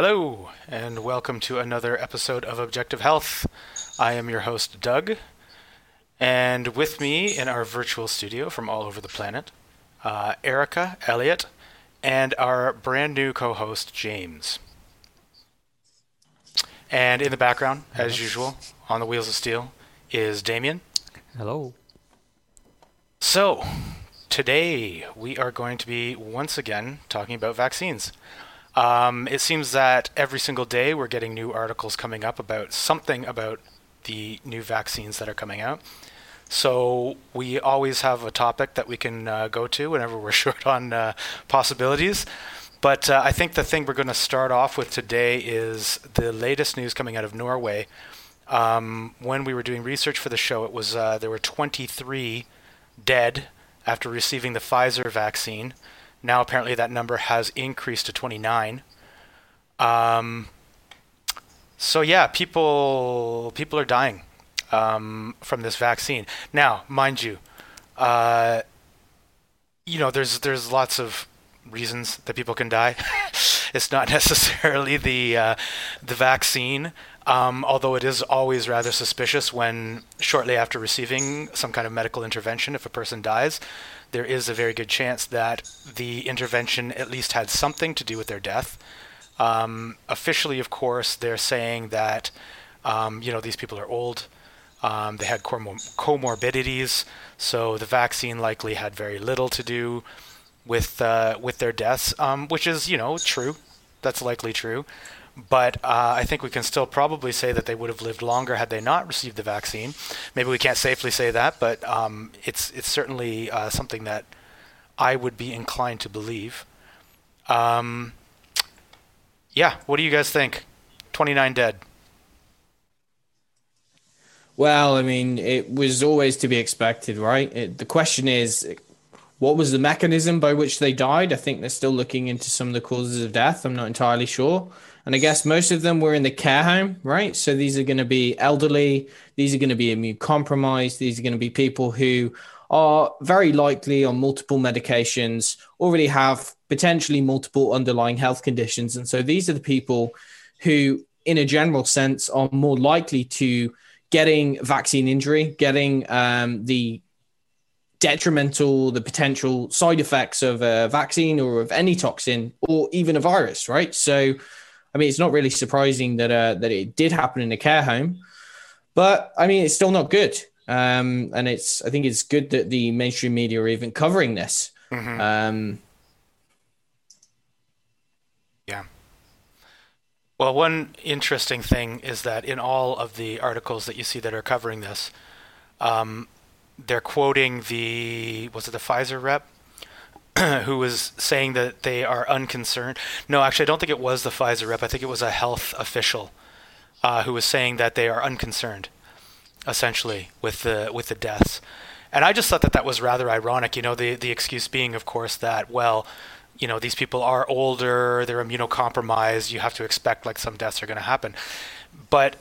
Hello, and welcome to another episode of Objective Health. I am your host, Doug, and with me in our virtual studio from all over the planet, uh, Erica, Elliot, and our brand new co host, James. And in the background, as usual, on the Wheels of Steel, is Damien. Hello. So, today we are going to be once again talking about vaccines. Um, it seems that every single day we're getting new articles coming up about something about the new vaccines that are coming out. So we always have a topic that we can uh, go to whenever we're short on uh, possibilities. But uh, I think the thing we're going to start off with today is the latest news coming out of Norway. Um, when we were doing research for the show, it was uh, there were 23 dead after receiving the Pfizer vaccine. Now apparently that number has increased to 29. Um, so yeah, people people are dying um, from this vaccine. Now, mind you, uh, you know, there's there's lots of reasons that people can die. it's not necessarily the uh, the vaccine, um, although it is always rather suspicious when shortly after receiving some kind of medical intervention, if a person dies, there is a very good chance that the intervention at least had something to do with their death. Um, officially, of course, they're saying that um, you know these people are old. Um, they had comorbidities, so the vaccine likely had very little to do with uh, with their deaths, um, which is you know true. That's likely true. But uh, I think we can still probably say that they would have lived longer had they not received the vaccine. Maybe we can't safely say that, but um, it's it's certainly uh, something that I would be inclined to believe. Um, yeah, what do you guys think? Twenty nine dead. Well, I mean, it was always to be expected, right? It, the question is, what was the mechanism by which they died? I think they're still looking into some of the causes of death. I'm not entirely sure. And I guess most of them were in the care home, right? So these are going to be elderly, these are going to be immune compromised, these are going to be people who are very likely on multiple medications, already have potentially multiple underlying health conditions. And so these are the people who, in a general sense, are more likely to getting vaccine injury, getting um, the detrimental, the potential side effects of a vaccine or of any toxin or even a virus, right? So, I mean, it's not really surprising that uh, that it did happen in a care home, but I mean, it's still not good. Um, and it's I think it's good that the mainstream media are even covering this. Mm-hmm. Um, yeah. Well, one interesting thing is that in all of the articles that you see that are covering this, um, they're quoting the was it the Pfizer rep who was saying that they are unconcerned. No, actually, I don't think it was the Pfizer rep. I think it was a health official uh, who was saying that they are unconcerned, essentially, with the with the deaths. And I just thought that that was rather ironic. You know, the the excuse being, of course, that well, you know, these people are older, they're immunocompromised. You have to expect like some deaths are going to happen, but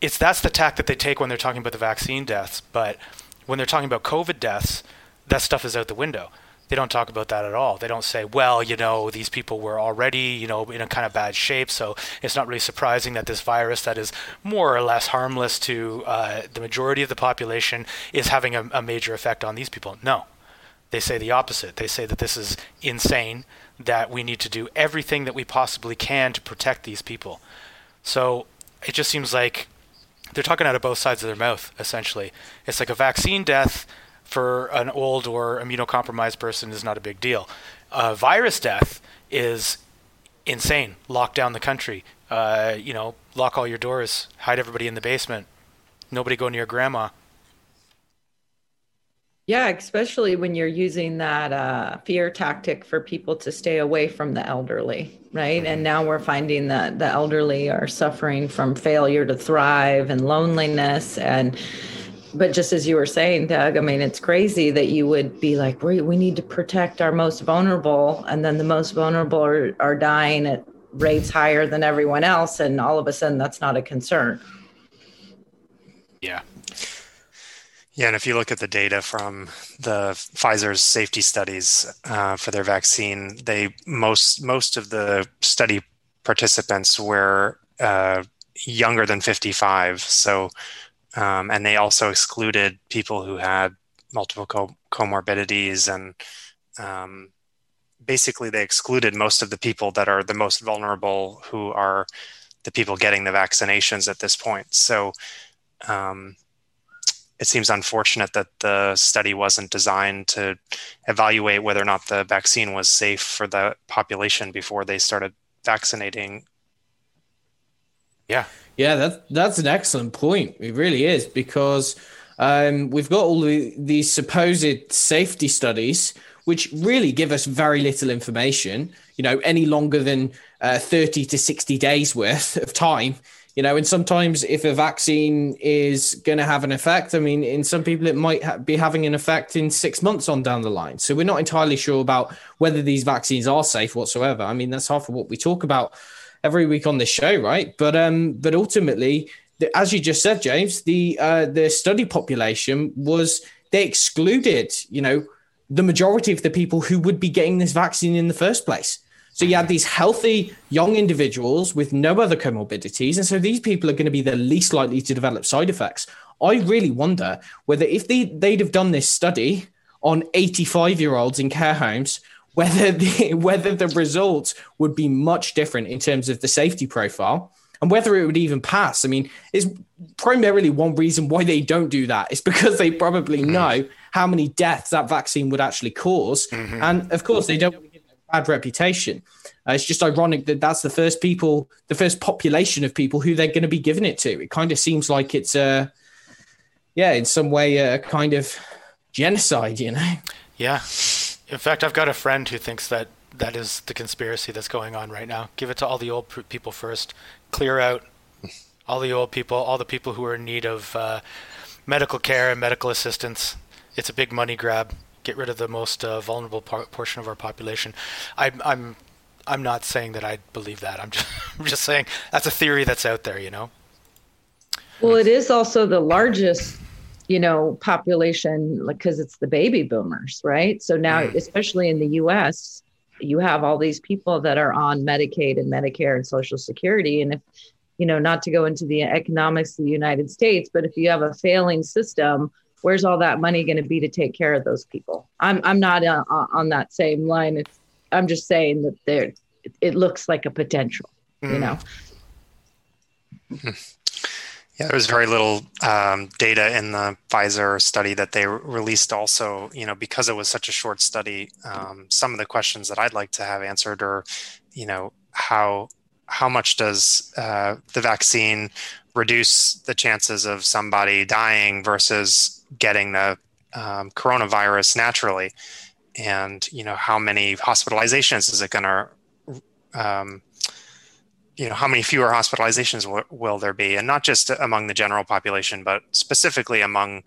it's that's the tack that they take when they're talking about the vaccine deaths. But when they're talking about COVID deaths, that stuff is out the window. They don't talk about that at all. They don't say, well, you know, these people were already, you know, in a kind of bad shape, so it's not really surprising that this virus that is more or less harmless to uh, the majority of the population is having a, a major effect on these people. No. They say the opposite. They say that this is insane, that we need to do everything that we possibly can to protect these people. So it just seems like they're talking out of both sides of their mouth essentially. It's like a vaccine death for an old or immunocompromised person is not a big deal. A virus death is insane. Lock down the country. Uh, you know, lock all your doors. Hide everybody in the basement. Nobody go near grandma. Yeah, especially when you're using that uh, fear tactic for people to stay away from the elderly, right? And now we're finding that the elderly are suffering from failure to thrive and loneliness. And, but just as you were saying, Doug, I mean, it's crazy that you would be like, we, we need to protect our most vulnerable. And then the most vulnerable are, are dying at rates higher than everyone else. And all of a sudden, that's not a concern. Yeah, yeah, and if you look at the data from the Pfizer's safety studies uh, for their vaccine, they most most of the study participants were uh, younger than 55. So, um, and they also excluded people who had multiple co- comorbidities and um, basically they excluded most of the people that are the most vulnerable who are the people getting the vaccinations at this point. So um, it seems unfortunate that the study wasn't designed to evaluate whether or not the vaccine was safe for the population before they started vaccinating. Yeah yeah that, that's an excellent point it really is because um, we've got all the, these supposed safety studies, which really give us very little information, you know, any longer than uh, 30 to 60 days worth of time. You know, and sometimes if a vaccine is going to have an effect, I mean, in some people, it might ha- be having an effect in six months on down the line. So we're not entirely sure about whether these vaccines are safe whatsoever. I mean, that's half of what we talk about every week on this show, right? But um, but ultimately, as you just said, James, the uh, the study population was they excluded, you know, the majority of the people who would be getting this vaccine in the first place. So you had these healthy young individuals with no other comorbidities, and so these people are going to be the least likely to develop side effects. I really wonder whether if they they'd have done this study on 85 year olds in care homes, whether the whether the results would be much different in terms of the safety profile and whether it would even pass. I mean, is primarily one reason why they don't do that is because they probably mm-hmm. know how many deaths that vaccine would actually because mm-hmm. and of course they don't want to give a bad reputation. Uh, it's just ironic that that's the first people, the first population of people who they're going to be giving it to. It kind of seems like it's a, uh, yeah, in some way a kind of genocide, you know? Yeah. In fact, I've got a friend who thinks that that is the conspiracy that's going on right now. Give it to all the old people first. Clear out all the old people, all the people who are in need of uh, medical care and medical assistance. It's a big money grab. Get rid of the most uh, vulnerable par- portion of our population. I'm, I'm, I'm not saying that I believe that. I'm just, I'm just saying that's a theory that's out there. You know. Well, it is also the largest you know population because it's the baby boomers right so now mm. especially in the us you have all these people that are on Medicaid and Medicare and Social Security. And if, you know, not to go into the economics of the United States, but if you have a failing system, where's all that money going to be to take care of those people? I'm, I'm not uh, on that same line. It's, I'm just saying that there, it looks like a potential, mm. you know. Yeah, there was very little um, data in the Pfizer study that they released. Also, you know, because it was such a short study, um, some of the questions that I'd like to have answered are, you know, how how much does uh, the vaccine reduce the chances of somebody dying versus getting the um, coronavirus naturally, and you know, how many hospitalizations is it going to you know how many fewer hospitalizations w- will there be? And not just among the general population but specifically among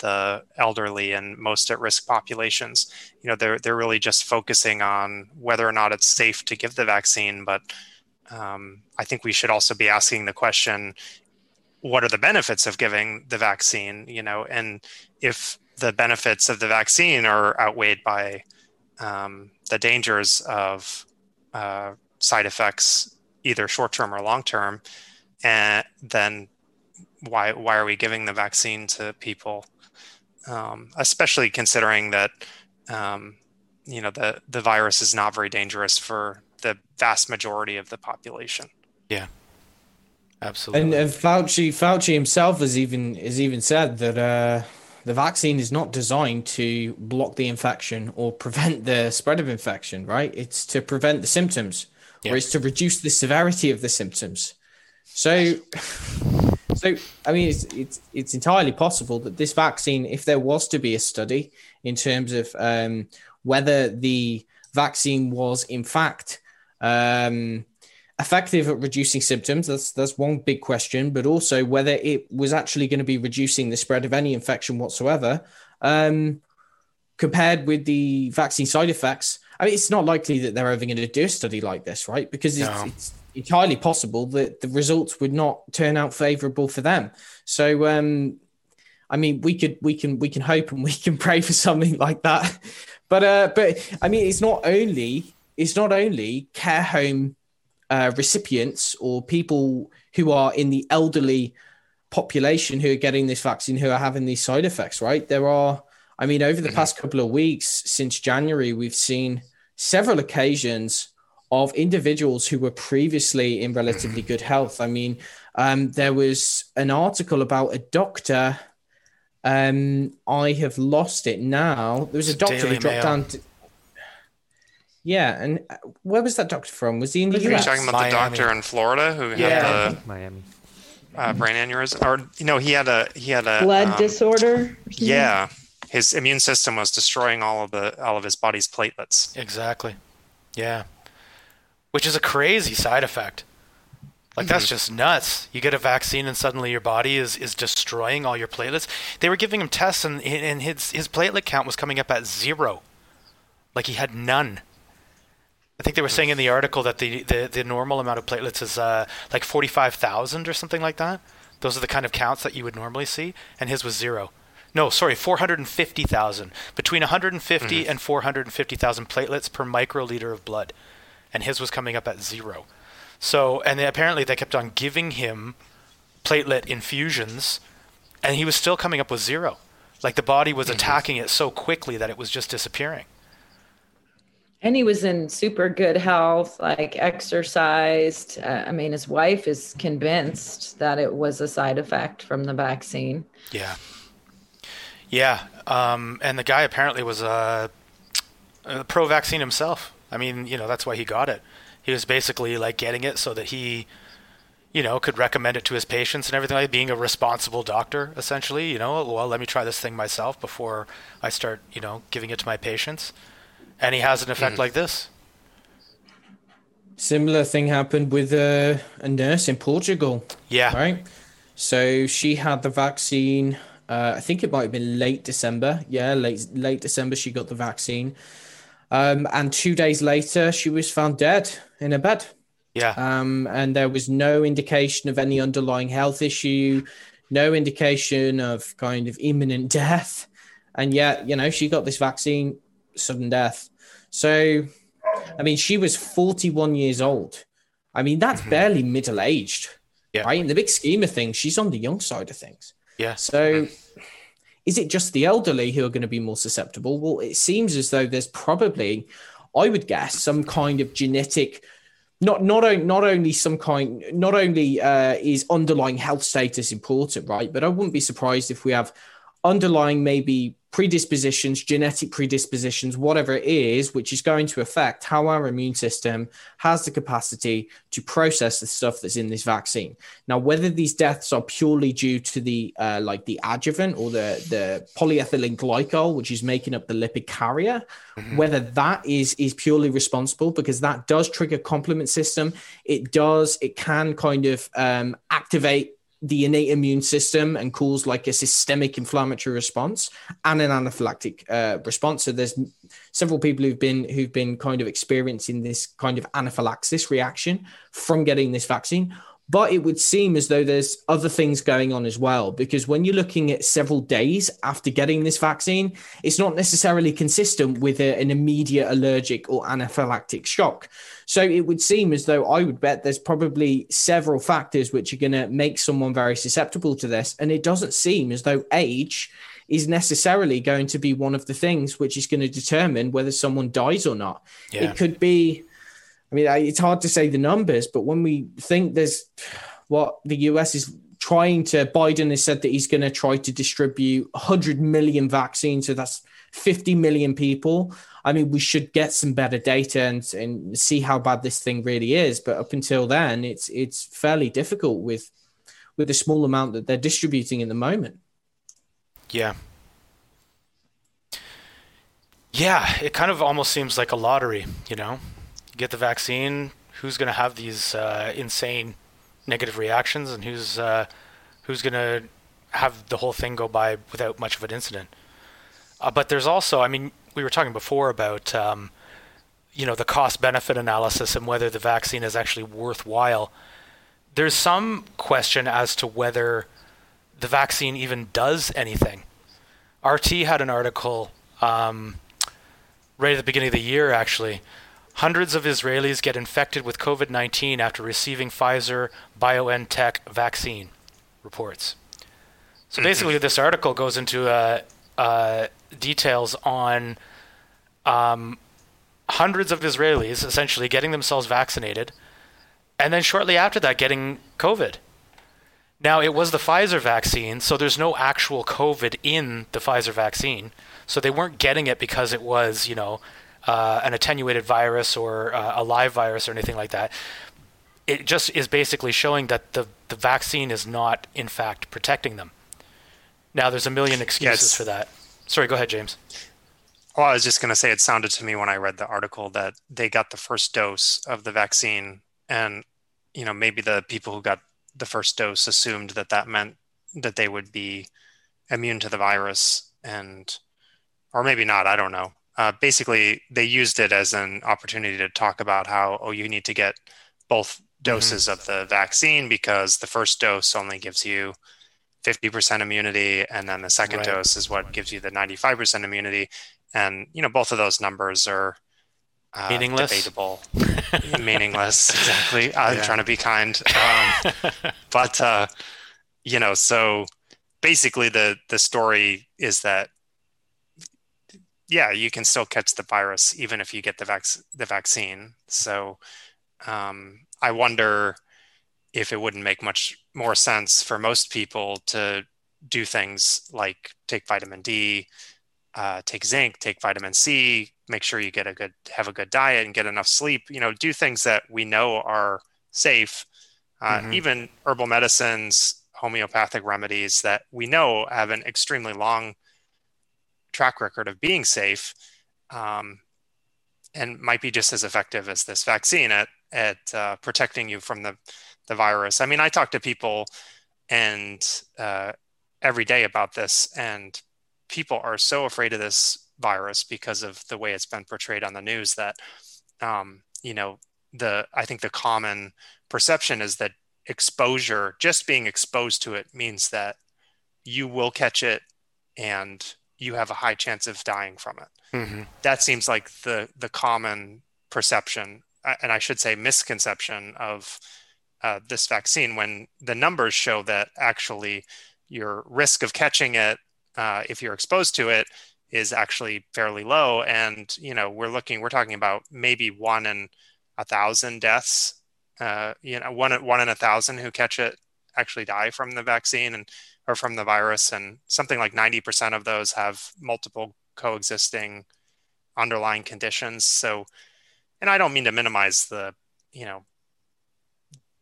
the elderly and most at risk populations. You know they're they're really just focusing on whether or not it's safe to give the vaccine but um, i think we should also be asking the question what are the benefits of giving the vaccine you know? And if the benefits of the vaccine are outweighed by um, the dangers of uh, side effects either short term or long term, and then why why are we giving the vaccine to people? Um, especially considering that um, you know the the virus is not very dangerous for the vast majority of the population. Yeah, absolutely. And uh, Fauci Fauci himself has even has even said that. Uh, the vaccine is not designed to block the infection or prevent the spread of infection, right? It's to prevent the symptoms yeah. or it's to reduce the severity of the symptoms. So, so I mean, it's, it's it's entirely possible that this vaccine, if there was to be a study in terms of um, whether the vaccine was in fact um, effective at reducing symptoms, that's that's one big question. But also whether it was actually going to be reducing the spread of any infection whatsoever, um, compared with the vaccine side effects. I mean, it's not likely that they're ever going to do a study like this, right? Because it's, no. it's entirely possible that the results would not turn out favorable for them. So, um, I mean, we could, we can, we can hope and we can pray for something like that. But, uh, but I mean, it's not only, it's not only care home uh, recipients or people who are in the elderly population who are getting this vaccine who are having these side effects, right? There are, I mean, over the mm-hmm. past couple of weeks since January, we've seen several occasions of individuals who were previously in relatively good health. I mean, um, there was an article about a doctor. Um, I have lost it now. There was a doctor Daily who dropped Mail. down. To, yeah, and uh, where was that doctor from? Was he in the US? You talking about Miami. the doctor in Florida who yeah. had the Miami uh, brain aneurysm? Or you know, he had a he had a blood um, disorder. Yeah, his immune system was destroying all of the all of his body's platelets. Exactly. Yeah which is a crazy side effect. Like mm-hmm. that's just nuts. You get a vaccine and suddenly your body is, is destroying all your platelets. They were giving him tests and, and his his platelet count was coming up at zero, like he had none. I think they were saying in the article that the, the, the normal amount of platelets is uh, like forty five thousand or something like that. Those are the kind of counts that you would normally see, and his was zero. No, sorry, 450,000. Between 150 mm-hmm. and 450,000 platelets per microliter of blood and his was coming up at zero. So, and they, apparently they kept on giving him platelet infusions, and he was still coming up with zero. Like the body was mm-hmm. attacking it so quickly that it was just disappearing. And he was in super good health, like exercised. Uh, I mean, his wife is convinced that it was a side effect from the vaccine. Yeah. Yeah. Um, and the guy apparently was a, a pro vaccine himself. I mean, you know, that's why he got it. He was basically like getting it so that he, you know, could recommend it to his patients and everything like being a responsible doctor, essentially, you know, well, let me try this thing myself before I start, you know, giving it to my patients. And he has an effect mm. like this. Similar thing happened with a, a nurse in Portugal. Yeah. Right. So she had the vaccine. Uh, I think it might have been late December. Yeah, late late December. She got the vaccine. Um, and two days later, she was found dead in a bed. Yeah. Um, and there was no indication of any underlying health issue, no indication of kind of imminent death. And yet, you know, she got this vaccine, sudden death. So, I mean, she was 41 years old. I mean, that's mm-hmm. barely middle aged. Yeah. Right. In the big scheme of things, she's on the young side of things. Yeah. So, is it just the elderly who are going to be more susceptible? Well, it seems as though there's probably, I would guess, some kind of genetic not not not only some kind not only uh, is underlying health status important right but i wouldn't be surprised if we have underlying maybe predispositions, genetic predispositions, whatever it is, which is going to affect how our immune system has the capacity to process the stuff that's in this vaccine. Now, whether these deaths are purely due to the uh, like the adjuvant or the the polyethylene glycol, which is making up the lipid carrier, mm-hmm. whether that is is purely responsible because that does trigger complement system. It does. It can kind of um, activate the innate immune system and cause like a systemic inflammatory response and an anaphylactic uh, response. So there's several people who've been who've been kind of experiencing this kind of anaphylaxis reaction from getting this vaccine. But it would seem as though there's other things going on as well, because when you're looking at several days after getting this vaccine, it's not necessarily consistent with a, an immediate allergic or anaphylactic shock. So it would seem as though I would bet there's probably several factors which are going to make someone very susceptible to this. And it doesn't seem as though age is necessarily going to be one of the things which is going to determine whether someone dies or not. Yeah. It could be I mean, it's hard to say the numbers, but when we think there's what the US is trying to, Biden has said that he's going to try to distribute 100 million vaccines. So that's 50 million people. I mean, we should get some better data and, and see how bad this thing really is. But up until then, it's it's fairly difficult with with the small amount that they're distributing in the moment. Yeah. Yeah, it kind of almost seems like a lottery, you know? get the vaccine, who's going to have these uh, insane negative reactions, and who's uh, who's going to have the whole thing go by without much of an incident. Uh, but there's also, I mean, we were talking before about um, you know the cost benefit analysis and whether the vaccine is actually worthwhile. There's some question as to whether the vaccine even does anything. RT had an article um, right at the beginning of the year, actually, Hundreds of Israelis get infected with COVID 19 after receiving Pfizer BioNTech vaccine, reports. So basically, this article goes into uh, uh, details on um, hundreds of Israelis essentially getting themselves vaccinated, and then shortly after that, getting COVID. Now, it was the Pfizer vaccine, so there's no actual COVID in the Pfizer vaccine. So they weren't getting it because it was, you know, uh, an attenuated virus or uh, a live virus or anything like that. It just is basically showing that the, the vaccine is not, in fact, protecting them. Now, there's a million excuses Yes. for that. Sorry, go ahead, James. Well, I was just going to say it sounded to me when I read the article that they got the first dose of the vaccine, and you know maybe the people who got the first dose assumed that that meant that they would be immune to the virus, and or maybe not. I don't know. Uh, basically, they used it as an opportunity to talk about how oh you need to get both doses of the vaccine because the first dose only gives you 50% immunity and then the second Right. dose is what gives you the 95% immunity and you know both of those numbers are uh, Meaningless? debatable meaningless exactly i'm Yeah. trying to be kind um, but uh, you know so basically the the story is that yeah you can still catch the virus even if you get the vac- the vaccine so um, i wonder if it wouldn't make much more sense for most people to do things like take vitamin D, uh, take zinc, take vitamin C, make sure you get a good have a good diet and get enough sleep. You know, do things that we know are safe. Uh, Mhm. Even herbal medicines, homeopathic remedies that we know have an extremely long track record of being safe, um, and might be just as effective as this vaccine at at uh, protecting you from the the virus. I mean, I talk to people and uh, every day about this, and people are so afraid of this virus because of the way it's been portrayed on the news that um, you know the I think the common perception is that exposure, just being exposed to it, means that you will catch it and you have a high chance of dying from it. Hmm that seems like the the common perception uh, and i should say misconception of uh, this vaccine when the numbers show that actually your risk of catching it uh, if you're exposed to it is actually fairly low. And you know we're looking we're talking about maybe one in a thousand deaths uh, you know one one in a thousand who catch it actually die from the vaccine. And or from the virus and something like 90% of those have multiple coexisting underlying conditions so and i don't mean to minimize the you know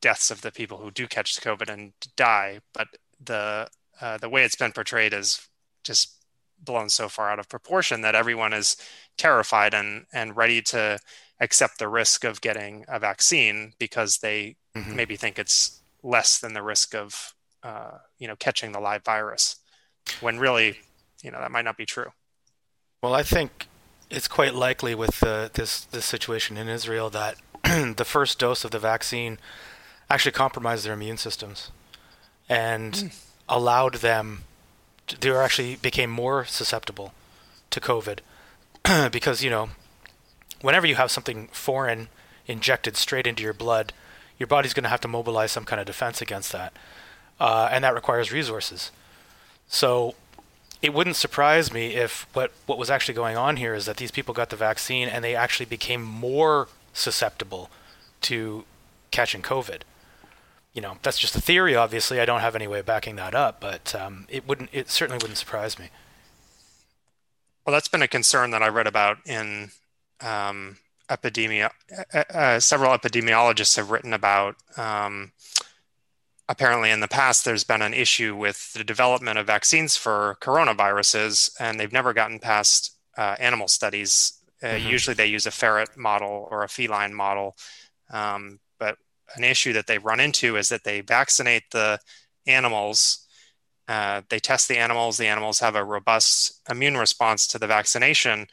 deaths of the people who do catch covid and die but the uh, the way it's been portrayed is just blown so far out of proportion that everyone is terrified and and ready to accept the risk of getting a vaccine because they Mhm. maybe think it's less than the risk of uh, you know catching the live virus when really you know that might not be true Well, I think it's quite likely with uh, this this situation in Israel that the first dose of the vaccine actually compromised their immune systems and allowed them. To, they were actually became more susceptible to COVID because you know whenever you have something foreign injected straight into your blood, your body's going to have to mobilize some kind of defense against that, uh, and that requires resources. So it wouldn't surprise me if what what was actually going on here is that these people got the vaccine and they actually became more susceptible to catching COVID. You know, that's just a theory. Obviously, I don't have any way of backing that up, but um, it wouldn't. It certainly wouldn't surprise me. Well, that's been a concern that I read about in um, epidemia. Uh, uh, several epidemiologists have written about. Um, apparently, in the past, there's been an issue with the development of vaccines for coronaviruses, and they've never gotten past uh, animal studies. Uh, Mhm. Usually, they use a ferret model or a feline model. Um, but an issue that they've run into is that they vaccinate the animals uh, they test the animals. The animals have a robust immune response to the vaccination,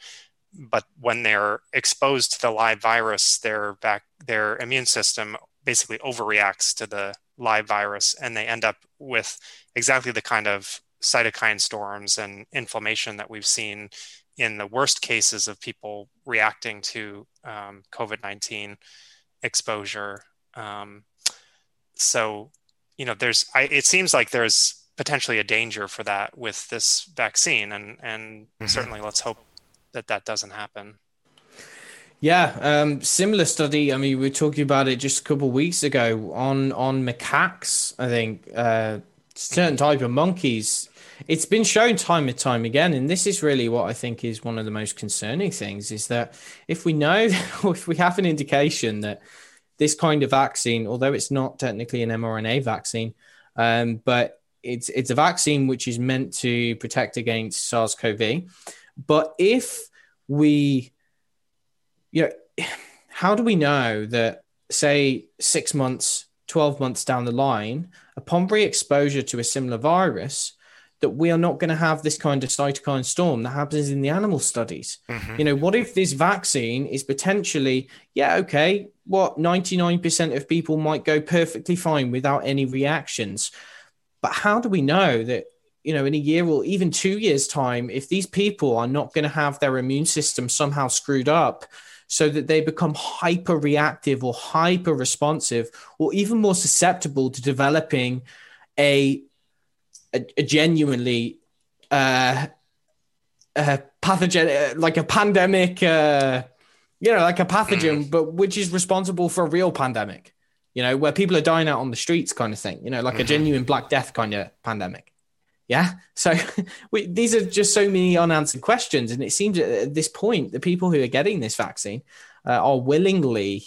but when they're exposed to the live virus, their back, their immune system basically overreacts to the live virus, and they end up with exactly the kind of cytokine storms and inflammation that we've seen in the worst cases of people reacting to um, COVID 19 exposure. Um, so, you know, there's, I, it seems like there's potentially a danger for that with this vaccine. And, and mm-hmm. certainly let's hope that that doesn't happen. Yeah, um, similar study. I mean, we were talking about it just a couple of weeks ago on on macaques. I think uh, certain type of monkeys it's been shown time and time again, and this is really what I think is one of the most concerning things: is that if we know, if we have an indication that this kind of vaccine, although it's not technically an mRNA vaccine, um, but it's it's a vaccine which is meant to protect against SARS-CoV. But if we, you know, how do we know that, say, six months, twelve months down the line, upon re-exposure to a similar virus, that we are not going to have this kind of cytokine storm that happens in the animal studies. Mm-hmm. You know, what if this vaccine is potentially, yeah, okay, what 99% of people might go perfectly fine without any reactions. But how do we know that, you know, in a year or even two years' time, if these people are not going to have their immune system somehow screwed up, so that they become hyper reactive or hyper responsive or even more susceptible to developing a a, a genuinely uh, a pathogen, uh, like a pandemic, uh, you know, like a pathogen, mm. but which is responsible for a real pandemic, you know, where people are dying out on the streets, kind of thing, you know, like mm-hmm. a genuine Black Death kind of pandemic. Yeah. So we, these are just so many unanswered questions. And it seems at this point, the people who are getting this vaccine uh, are willingly,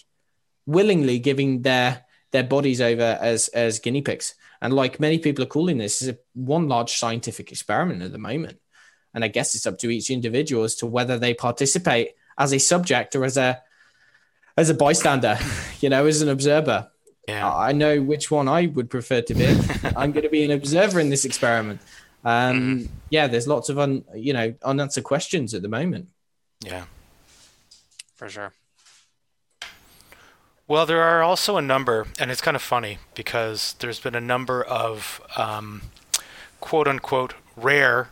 willingly giving their their bodies over as as guinea pigs. And like many people are calling this, is one large scientific experiment at the moment. And I guess it's up to each individual as to whether they participate as a subject or as a as a bystander, you know, as an observer. Yeah. I know which one I would prefer to be. I'm going to be an observer in this experiment. Um, mm-hmm. Yeah, there's lots of un, you know unanswered questions at the moment. Yeah, for sure. Well, there are also a number, and it's kind of funny because there's been a number of um, quote unquote rare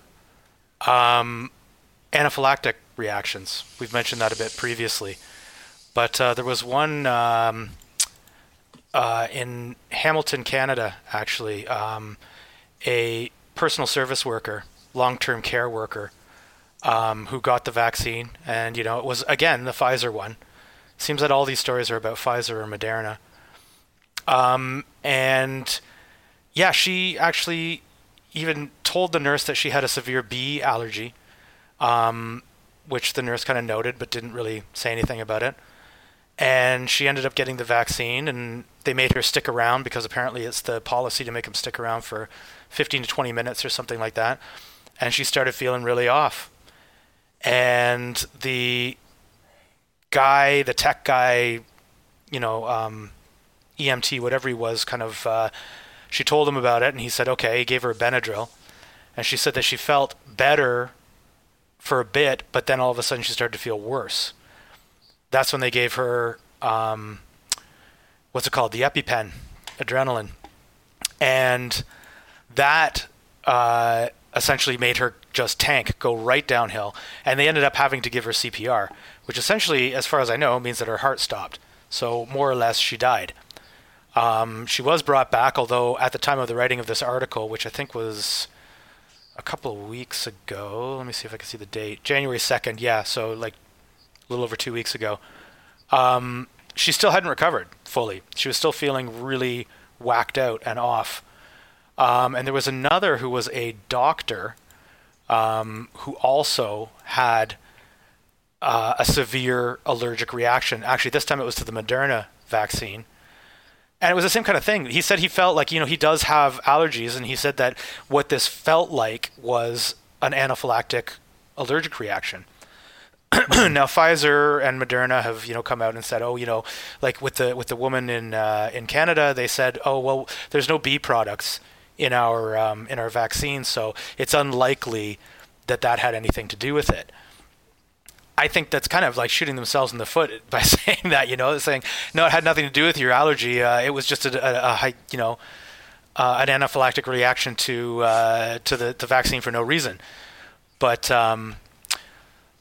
um, anaphylactic reactions. We've mentioned that a bit previously. But uh, there was one um, uh, in Hamilton, Canada, actually, um, a personal service worker, long term care worker, um, who got the vaccine. And, you know, it was, again, the Pfizer one. Seems that all these stories are about Pfizer or Moderna. Um, and yeah, she actually even told the nurse that she had a severe bee allergy, um, which the nurse kind of noted but didn't really say anything about it. And she ended up getting the vaccine, and they made her stick around because apparently it's the policy to make them stick around for 15 to 20 minutes or something like that. And she started feeling really off. And the guy, the tech guy, you know, um, EMT, whatever he was, kind of, uh, she told him about it, and he said, okay. He gave her a Benadryl, and she said that she felt better for a bit, but then all of a sudden she started to feel worse. That's when they gave her, um, what's it called, the EpiPen, adrenaline, and that uh, essentially made her just tank, go right downhill, and they ended up having to give her CPR which essentially, as far as I know, means that her heart stopped. So more or less, she died. Um, she was brought back, although at the time of the writing of this article, which I think was a couple of weeks ago, let me see if I can see the date, January 2nd, yeah, so like a little over two weeks ago, um, she still hadn't recovered fully. She was still feeling really whacked out and off. Um, and there was another who was a doctor um, who also had uh, a severe allergic reaction. Actually, this time it was to the Moderna vaccine. And it was the same kind of thing. He said he felt like, you know, he does have allergies, and he said that what this felt like was an anaphylactic allergic reaction. now Pfizer and Moderna have you know come out and said oh you know like with the with the woman in uh, in Canada they said oh well there's no bee products in our um, in our vaccine so it's unlikely that that had anything to do with it. I think that's kind of like shooting themselves in the foot by saying that, you know, saying, no, it had nothing to do with your allergy. Uh, it was just a, a, a you know, uh, an anaphylactic reaction to uh, to the, the vaccine for no reason. But um,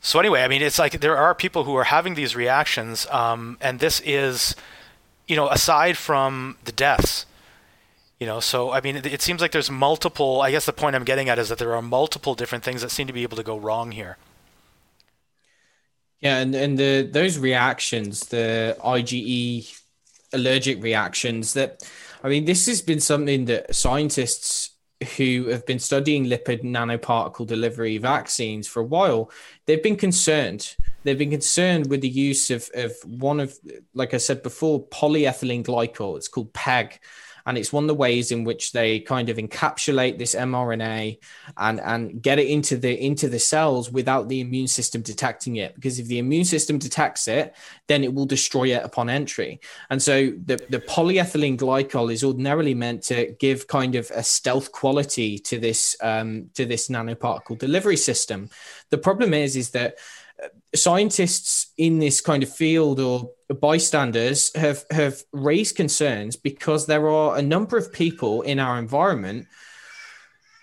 So anyway, I mean, it's like there are people who are having these reactions, um, and this is, you know, aside from the deaths, you know. So I mean, it, it seems like there's multiple. I guess the point I'm getting at is that there are multiple different things that seem to be able to go wrong here. Yeah, and and the those reactions, the IgE allergic reactions, that I mean, this has been something that scientists who have been studying lipid nanoparticle delivery vaccines for a while, they've been concerned. They've been concerned with the use of, of one of, like I said before, polyethylene glycol. It's called PEG and it's one of the ways in which they kind of encapsulate this mRNA and and get it into the into the cells without the immune system detecting it. Because if the immune system detects it, then it will destroy it upon entry. And so the the polyethylene glycol is ordinarily meant to give kind of a stealth quality to this um, to this nanoparticle delivery system. The problem is is that scientists in this kind of field or bystanders have have raised concerns because there are a number of people in our environment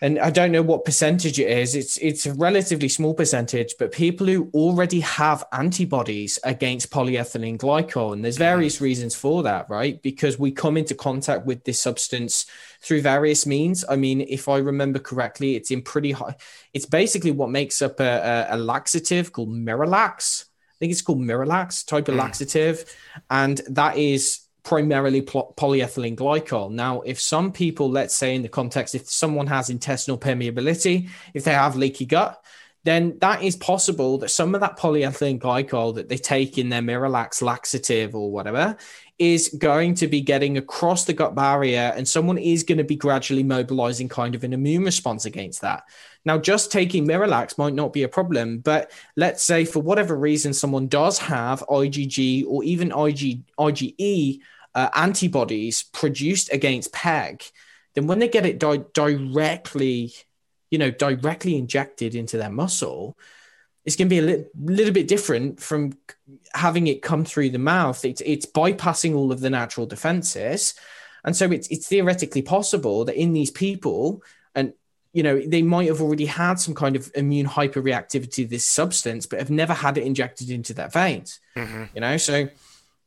and I don't know what percentage it is. It's it's a relatively small percentage, but people who already have antibodies against polyethylene glycol, and there's various reasons for that, right? Because we come into contact with this substance through various means. I mean, if I remember correctly, it's in pretty high. It's basically what makes up a, a, a laxative called Miralax. I think it's called Miralax type of mm. laxative, and that is primarily polyethylene glycol. Now, if some people, let's say in the context, if someone has intestinal permeability, if they have leaky gut, then that is possible that some of that polyethylene glycol that they take in their Miralax laxative or whatever is going to be getting across the gut barrier and someone is going to be gradually mobilizing kind of an immune response against that. Now, just taking Miralax might not be a problem, but let's say for whatever reason someone does have IgG or even IG, IgE uh, antibodies produced against PEG, then when they get it di- directly, you know, directly injected into their muscle, it's going to be a li- little bit different from having it come through the mouth. It's it's bypassing all of the natural defenses, and so it's it's theoretically possible that in these people, and you know, they might have already had some kind of immune hyperreactivity to this substance, but have never had it injected into their veins. Mm-hmm. You know, so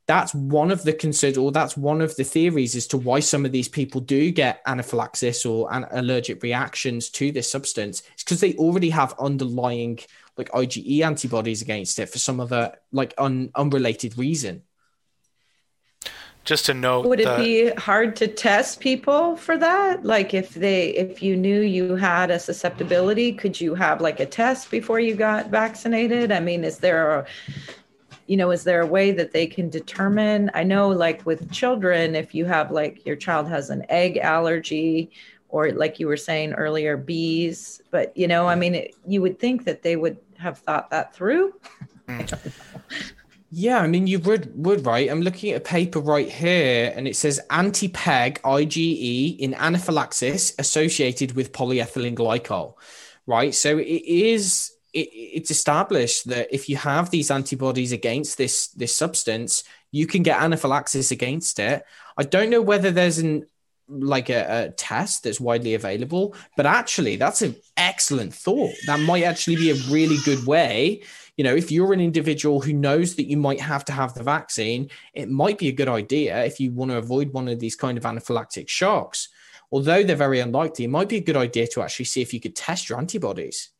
that's one of the consider or that's one of the theories as to why some of these people do get anaphylaxis or an allergic reactions to this substance. It's because they already have underlying like IgE antibodies against it for some other like un, unrelated reason. Just to note, would it be hard to test people for that? Like if they, if you knew you had a susceptibility, could you have like a test before you got vaccinated? I mean, is there a, you know, is there a way that they can determine? I know, like with children, if you have like your child has an egg allergy, or like you were saying earlier, bees, but you know, I mean, it, you would think that they would have thought that through. Yeah, I mean, you would would right. I'm looking at a paper right here, and it says anti-PEG IgE in anaphylaxis associated with polyethylene glycol. Right, so it is it, it's established that if you have these antibodies against this this substance, you can get anaphylaxis against it. I don't know whether there's an like a, a, test that's widely available, but actually, that's an excellent thought. That might actually be a really good way you know, if you're an individual who knows that you might have to have the vaccine, it might be a good idea if you want to avoid one of these kind of anaphylactic shocks. Although they're very unlikely, it might be a good idea to actually see if you could test your antibodies.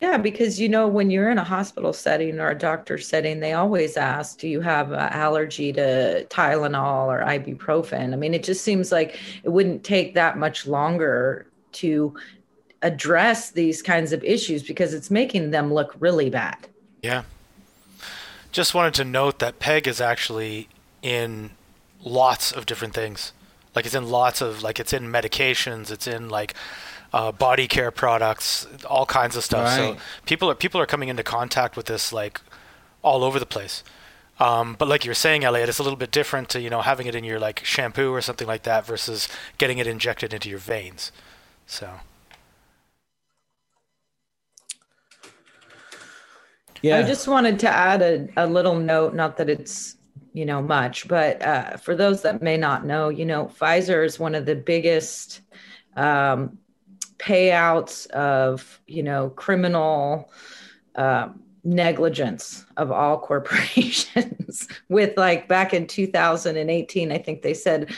Yeah, because you know, when you're in a hospital setting or a doctor setting, they always ask, Do you have an allergy to Tylenol or ibuprofen? I mean, it just seems like it wouldn't take that much longer to address these kinds of issues because it's making them look really bad. Yeah. Just wanted to note that PEG is actually in lots of different things. Like it's in lots of like it's in medications, it's in like uh, body care products, all kinds of stuff. Right. So people are people are coming into contact with this like all over the place. Um, but like you're saying, Elliot, it's a little bit different to you know having it in your like shampoo or something like that versus getting it injected into your veins. So Yeah. I just wanted to add a, a little note, not that it's, you know, much, but uh, for those that may not know, you know, Pfizer is one of the biggest um, payouts of, you know, criminal uh, negligence of all corporations with like back in 2018 i think they said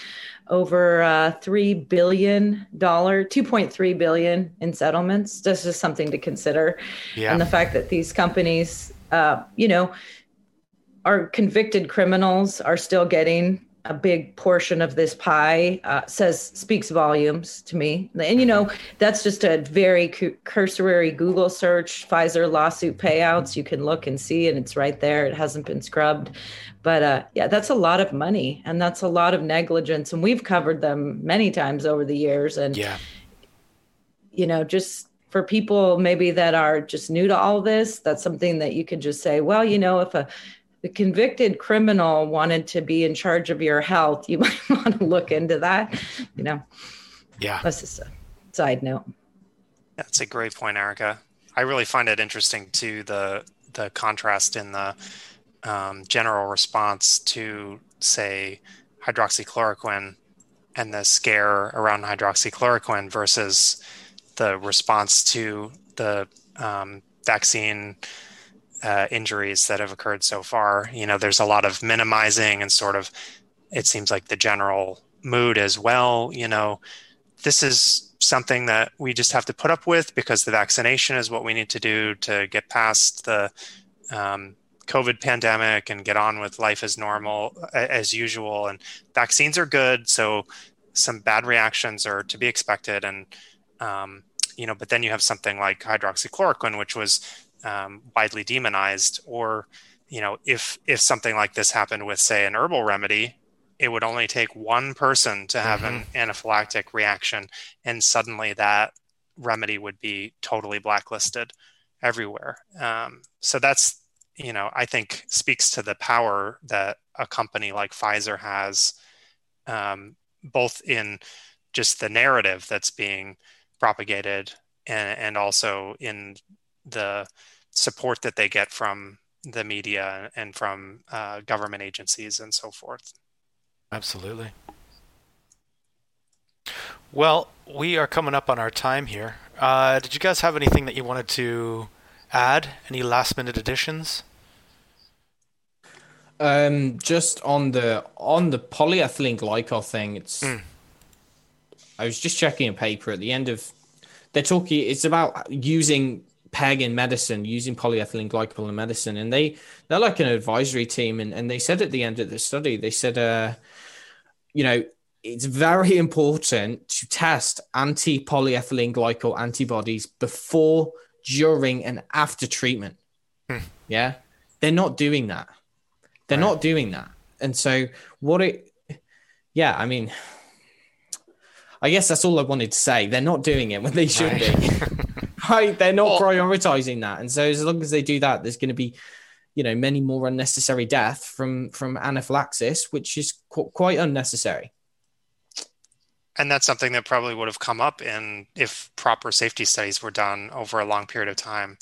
over uh, three billion dollar 2.3 billion in settlements this is something to consider yeah. and the fact that these companies uh, you know are convicted criminals are still getting a big portion of this pie uh, says speaks volumes to me. And you know that's just a very cu- cursory google search pfizer lawsuit payouts. You can look and see and it's right there. It hasn't been scrubbed. But uh, yeah that's a lot of money and that's a lot of negligence. And we've covered them many times over the years. And yeah. you know just for people maybe that are just new to all this that's something that you could just say well you know if a the convicted criminal wanted to be in charge of your health, you might want to look into that. You know, yeah, that's just a side note. That's a great point, Erica. I really find it interesting to the the contrast in the um, general response to, say, hydroxychloroquine and the scare around hydroxychloroquine versus the response to the um, vaccine uh, injuries that have occurred so far. You know, there's a lot of minimizing and sort of, it seems like the general mood as well. You know, this is something that we just have to put up with because the vaccination is what we need to do to get past the um, COVID pandemic and get on with life as normal, as usual. And vaccines are good. So some bad reactions are to be expected. And, um, you know, but then you have something like hydroxychloroquine, which was um, widely demonized or you know if if something like this happened with say an herbal remedy it would only take one person to have mm-hmm. an anaphylactic reaction and suddenly that remedy would be totally blacklisted everywhere um, so that's you know i think speaks to the power that a company like pfizer has um, both in just the narrative that's being propagated and, and also in the support that they get from the media and from uh, government agencies and so forth. Absolutely. Well, we are coming up on our time here. Uh, did you guys have anything that you wanted to add? Any last minute additions? Um, just on the on the polyethylene glycol thing, it's. Mm. I was just checking a paper at the end of. They're talking. It's about using PEG in medicine, using polyethylene glycol in medicine. And they, they're like an advisory team. And, and they said at the end of the study, they said, uh, you know, it's very important to test anti polyethylene glycol antibodies before, during, and after treatment. Hmm. Yeah. They're not doing that. They're right. not doing that. And so, what it, yeah, I mean, I guess that's all I wanted to say. They're not doing it when they should right. be. right? They're not well, prioritizing that, and so as long as they do that, there's going to be, you know, many more unnecessary death from from anaphylaxis, which is qu- quite unnecessary. And that's something that probably would have come up in if proper safety studies were done over a long period of time.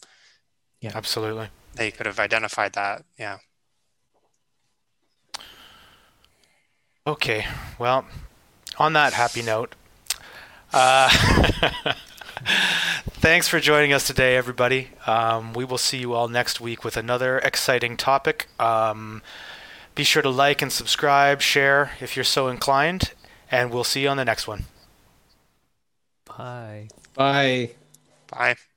Yeah, absolutely. They could have identified that. Yeah. Okay. Well, on that happy note, uh, Thanks for joining us today, everybody. Um, we will see you all next week with another exciting topic. Um, be sure to like and subscribe, share if you're so inclined, and we'll see you on the next one. Bye. Bye. Bye.